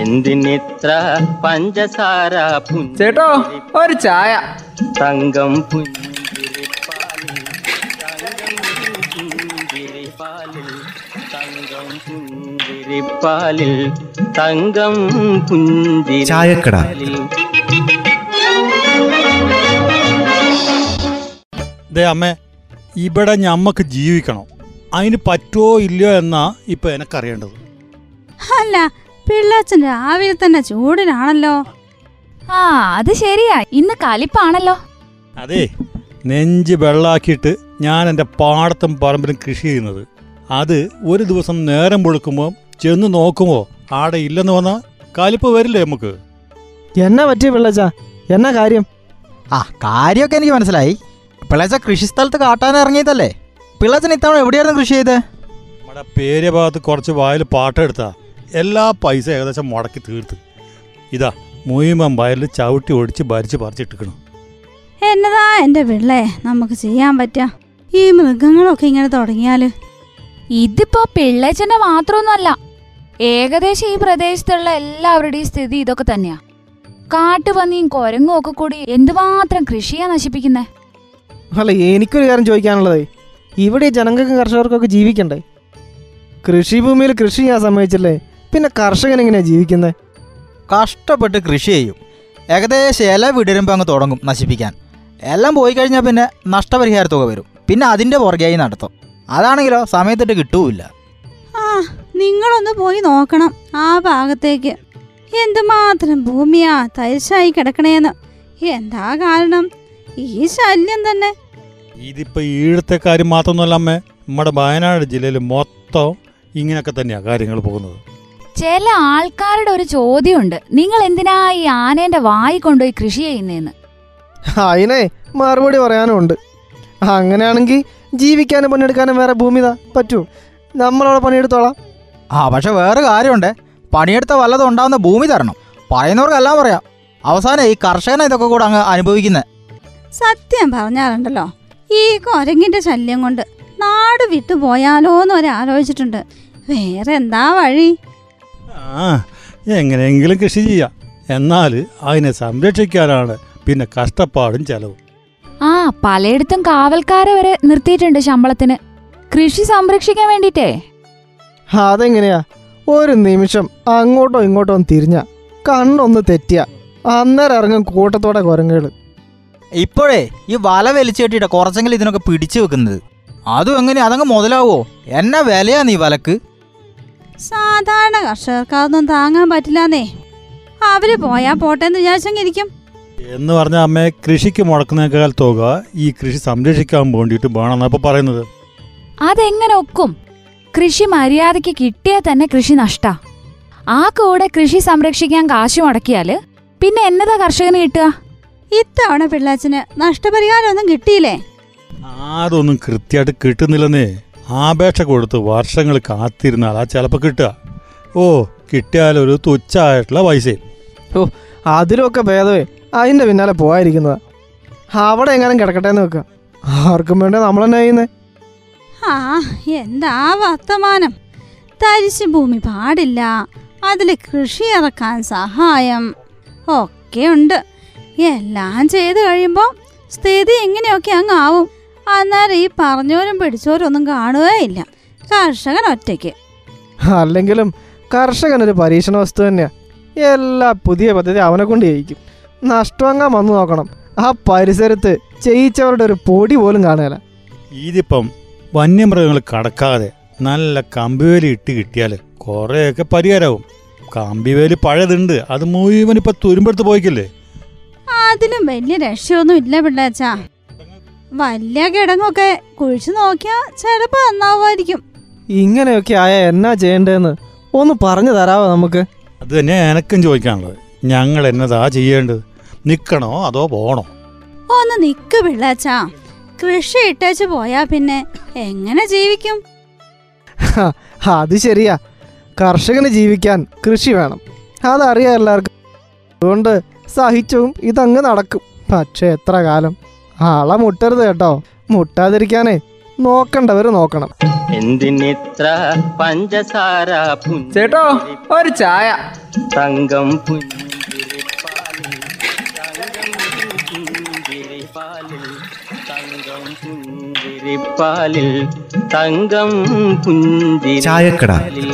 എന്തിനിത്ര പഞ്ചസാര ചേട്ടോ ഒരു ചായ. തങ്കം പുഞ്ചിരിപ്പാലിൽ തങ്കം പുഞ്ചിരിപ്പാലിൽ തങ്കം പുഞ്ചിരിപ്പാലിൽ ചായക്കട. ദേ അമ്മേ ഇവിടെ ഞമ്മക്ക് ജീവിക്കണം. അതിന് പറ്റുമോ ഇല്ലയോ എന്നാ ഇപ്പൊ എനക്കറിയേണ്ടത്. അല്ല പിള്ളാച്ചൻ രാവിലെ തന്നെ ചൂടിനാണല്ലോ. ആ അത് ശരിയാ. ഇന്ന് കലിപ്പാണല്ലോ. അതെ നെഞ്ച് വെള്ളാക്കിയിട്ട് ഞാൻ എന്റെ പാടത്തും പറമ്പിലും കൃഷി ചെയ്യുന്നത്. അത് ഒരു ദിവസം നേരം പൊഴുക്കുമ്പോൾ ചെന്ന് നോക്കുമ്പോൾ ആടെ ഇല്ലെന്ന് വന്നാൽ കലിപ്പ് വരില്ലേ നമുക്ക്? എന്നാ പറ്റിയ പിള്ളച്ച? എന്നാ കാര്യം? ആ കാര്യമൊക്കെ എനിക്ക് മനസ്സിലായി. പിള്ളേച്ച കൃഷിസ്ഥലത്ത് കാട്ടാൻ ഇറങ്ങിയതല്ലേ? പിള്ളച്ചൻ ഇത്തവണ എവിടെയായിരുന്നു കൃഷി ചെയ്തത് നമ്മുടെ പേര് ഭാഗത്ത് കുറച്ച് വായിൽ പാട്ടെടുത്താ. എല്ലാ പൈസ ഏകദേശം മുടക്കി തീർത്ത്. ഇതാ മുഴുവൻ വയലിൽ ചവിട്ടി ഒടിച്ച് ഭരിച്ച് പറിച്ചിട്ടിക്കണം എന്നതാ എന്റെ പിള്ളേ? നമുക്ക് ചെയ്യാൻ പറ്റുക ഈ മൃഗങ്ങളൊക്കെ ഇങ്ങനെ തുടങ്ങിയാൽ. ഇതിപ്പോ പിള്ളേച്ചന്റെ മാത്രമൊന്നുമല്ല. ഏകദേശം ഈ പ്രദേശത്തുള്ള എല്ലാവരുടെയും സ്ഥിതി ഇതൊക്കെ തന്നെയാ. കാട്ടുപന്നിയും കൊരങ്ങും ഒക്കെ കൂടി എന്തുമാത്രം കൃഷിയാ നശിപ്പിക്കുന്നേ? അല്ല എനിക്കൊരു കാര്യം ചോദിക്കാനുള്ളതേ. ഇവിടെ ജനങ്ങൾക്കും കർഷകർക്കൊക്കെ ജീവിക്കണ്ടേ? കൃഷിഭൂമിയിൽ കൃഷി ചെയ്യാൻ സമ്മതിച്ചില്ലേ? പിന്നെ കർഷകൻ എങ്ങനെയാ ജീവിക്കുന്നത് കഷ്ടപ്പെട്ട് കൃഷി ചെയ്യും. ഏകദേശം ഇല വിടരുമ്പോൾ അങ്ങ് തുടങ്ങും നശിപ്പിക്കാൻ. എല്ലാം പോയി കഴിഞ്ഞാൽ പിന്നെ നഷ്ടപരിഹാര തുക വരും. പിന്നെ അതിന്റെ പുറകെയായി നടത്തും. അതാണെങ്കിലോ സമയത്തിട്ട് കിട്ടൂല്ല. ആ നിങ്ങളൊന്ന് പോയി നോക്കണം ആ ഭാഗത്തേക്ക്. എന്തുമാത്രം ഭൂമിയാ തരിശായി കിടക്കണേന്ന്. എന്താ കാരണം? ഈ ശല്യം തന്നെ. ഇതിപ്പോ ഈഴത്തെ കാര്യം മാത്രമൊന്നുമല്ല അമ്മേ. നമ്മുടെ വയനാട് ജില്ലയിൽ മൊത്തം ഇങ്ങനെയൊക്കെ തന്നെയാണ് കാര്യങ്ങൾ പോകുന്നത്. ചില ആൾക്കാരുടെ ഒരു ചോദ്യമുണ്ട്. നിങ്ങൾ എന്തിനാ ഈ ആനേന്റെ വായി കൊണ്ടുപോയി കൃഷി ചെയ്യുന്നേന്ന്? അതിനെ മറുപടി പറയാനും ഉണ്ട് അങ്ങനെയാണെങ്കിൽ ജീവിക്കാനും പണിയെടുക്കാനും വേറെ ഭൂമി താ പറ്റൂ. നമ്മളവിടെ പണിയെടുത്തോളാം. ആ പക്ഷെ വേറെ കാര്യമുണ്ട്. പണിയെടുത്ത വല്ലതും ഉണ്ടാവുന്ന ഭൂമി തരണം. പറയുന്നവർക്കെല്ലാം പറയാം. അവസാനം ഈ കർഷകനെ ഇതൊക്കെ കൂടെ അങ്ങ് അനുഭവിക്കുന്നത് സത്യം പറഞ്ഞാലുണ്ടല്ലോ. ഈ കൊരങ്ങിന്റെ ശല്യം കൊണ്ട് നാട് വിട്ടു പോയാലോന്ന് ഒരാലോചിച്ചിട്ടുണ്ട്. വേറെ എന്താ വഴി? ആ എങ്ങനെയെങ്കിലും കൃഷി ചെയ്യാം. എന്നാൽ അതിനെ സംരക്ഷിക്കാനാണ് പിന്നെ കഷ്ടപ്പാടും ചെലവും. ആ പലയിടത്തും കാവൽക്കാരെ വരെ നിർത്തിയിട്ടുണ്ട് ശമ്പളത്തിന്. കൃഷി സംരക്ഷിക്കാൻ വേണ്ടിട്ടേ അതെങ്ങനെയാ? ഒരു നിമിഷം അങ്ങോട്ടോ ഇങ്ങോട്ടോ ഒന്ന് തിരിഞ്ഞ. കണ്ണൊന്ന് തെറ്റിയ. അന്നേരം ഇറങ്ങും കൂട്ടത്തോടെ കുരങ്ങുകൾ ഇപ്പോഴേ ഈ വല വലിച്ചു കെട്ടിയിട്ട് കുറച്ചെങ്കിലും ഇതിനൊക്കെ പിടിച്ചു വെക്കുന്നത്. അതും എങ്ങനെയാ? അതങ്ങ് മുതലാവോ? എന്നാ വിലയാ നീ വലക്ക്? സാധാരണ കർഷകർക്ക് അതൊന്നും താങ്ങാൻ പറ്റില്ലാന്നേ. അവർ പോയാ പോട്ടെന്ന് വിചാരിച്ചെങ്കിരിക്കും എന്ന് പറഞ്ഞ അമ്മയെ കൃഷിക്ക് മുടക്കുന്നേക്കാൾ തുക ഈ കൃഷി സംരക്ഷിക്കാൻ വേണ്ടിയിട്ട് വേണമെന്നാ ഇപ്പോൾ പറയുന്നത്. അതെങ്ങനെ ഒക്കും? കൃഷി മര്യാദയ്ക്ക് കിട്ടിയാൽ തന്നെ കൃഷി നഷ്ട. ആ കൂടെ കൃഷി സംരക്ഷിക്കാൻ കാശ് മുടക്കിയാൽ പിന്നെ എന്നതാ കർഷകന് കിട്ടുക? ഇത്തവണ പിള്ളാച്ചന് നഷ്ടപരിഹാരം ഒന്നും കിട്ടിയില്ലേ? അതൊന്നും കൃത്യമായിട്ട് കിട്ടുന്നില്ലെന്നേ. ആപേക്ഷ കൊടുത്ത് വർഷങ്ങൾ കാത്തിരുന്നാൽ ആ ചിലപ്പോൾ കിട്ടുക. ഓ കിട്ടിയാലൊരു തുച്ഛമായിട്ടുള്ള ഓ അതിലൊക്കെ ഭേദമേ. അതിന്റെ പിന്നാലെ പോകാതിരിക്കുന്നതാ അവിടെ എങ്ങനെ കിടക്കട്ടെ എന്ന് വെക്കുക. ആർക്കും വേണ്ട നമ്മൾ തന്നെ ചെയ്യുന്നേ. ആ എന്താ വർത്തമാനം? തരിശു ഭൂമി പാടില്ല. അതിൽ കൃഷി ഇറക്കാൻ സഹായം ഒക്കെ ഉണ്ട് എല്ലാം ചെയ്തു കഴിയുമ്പോൾ സ്ഥിതി എങ്ങനെയൊക്കെ അങ്ങാവും അന്നേരം ഈ പറഞ്ഞോരും പിടിച്ചോരും ഒന്നും കാണുകയില്ല കർഷകൻ ഒറ്റയ്ക്ക്. അല്ലെങ്കിലും കർഷകനൊരു പരീക്ഷണ വസ്തു തന്നെയാ. എല്ലാ പുതിയ പദ്ധതി അവനെ കൊണ്ട് ചെയ്യിക്കും നഷ്ടമങ്ങാൻ വന്നു നോക്കണം. ആ പരിസരത്ത് ചെയ്യിച്ചവരുടെ ഒരു പൊടി പോലും കാണുകയില്ല ഇതിപ്പം വന്യമൃഗങ്ങൾ കടക്കാതെ നല്ല കമ്പിവേലി ഇട്ട് കിട്ടിയാൽ കുറേയൊക്കെ പരിഹാരമാവും കമ്പിവേലി പഴയതുണ്ട്. അത് മുഴുവൻ ഇപ്പം തുരുമ്പെടുത്ത് പോയിക്കില്ലേ? അതിലും വലിയ രക്ഷയൊന്നും ഇല്ല പിള്ളേച്ചാ. വലിയ കിടങ്ങൊക്കെ കുഴിച്ചു നോക്കിയാ ചിലപ്പോ നന്നാവുമായിരിക്കും. ഇങ്ങനെയൊക്കെ ആയ എന്നാ ചെയ്യേണ്ടതെന്ന് ഒന്ന് പറഞ്ഞു തരാവോ നമുക്ക്? അത് തന്നെ എനക്കും ചോദിക്കാനുള്ളത്. ഞങ്ങൾ എന്നതാ ചെയ്യേണ്ടത്? നിക്കണോ അതോ പോണോ? ഒന്ന് നിക്ക് പിള്ളാച്ചാ. കൃഷി ഇട്ടേച്ച് പോയാ പിന്നെ എങ്ങനെ ജീവിക്കും? ഹ, അത് ശരിയാ. കർഷകന് ജീവിക്കാൻ കൃഷി വേണം. അതറിയാം എല്ലാവർക്കും. അതുകൊണ്ട് സഹിച്ചും ഇതങ്ങ് നടക്കും. പക്ഷെ എത്ര കാലം? ആളെ മുട്ടരുത് കേട്ടോ. മുട്ടാതിരിക്കാനേ നോക്കണ്ടവർ നോക്കണം. എന്തിനിത്ര പഞ്ചസാര ചേട്ടോ ഒരു ചായ. തങ്കം പുഞ്ചിരിപ്പാലിൽ തങ്കം പുഞ്ചിരിപ്പാലിൽ തങ്കം പുഞ്ചിരിപ്പാലിൽ.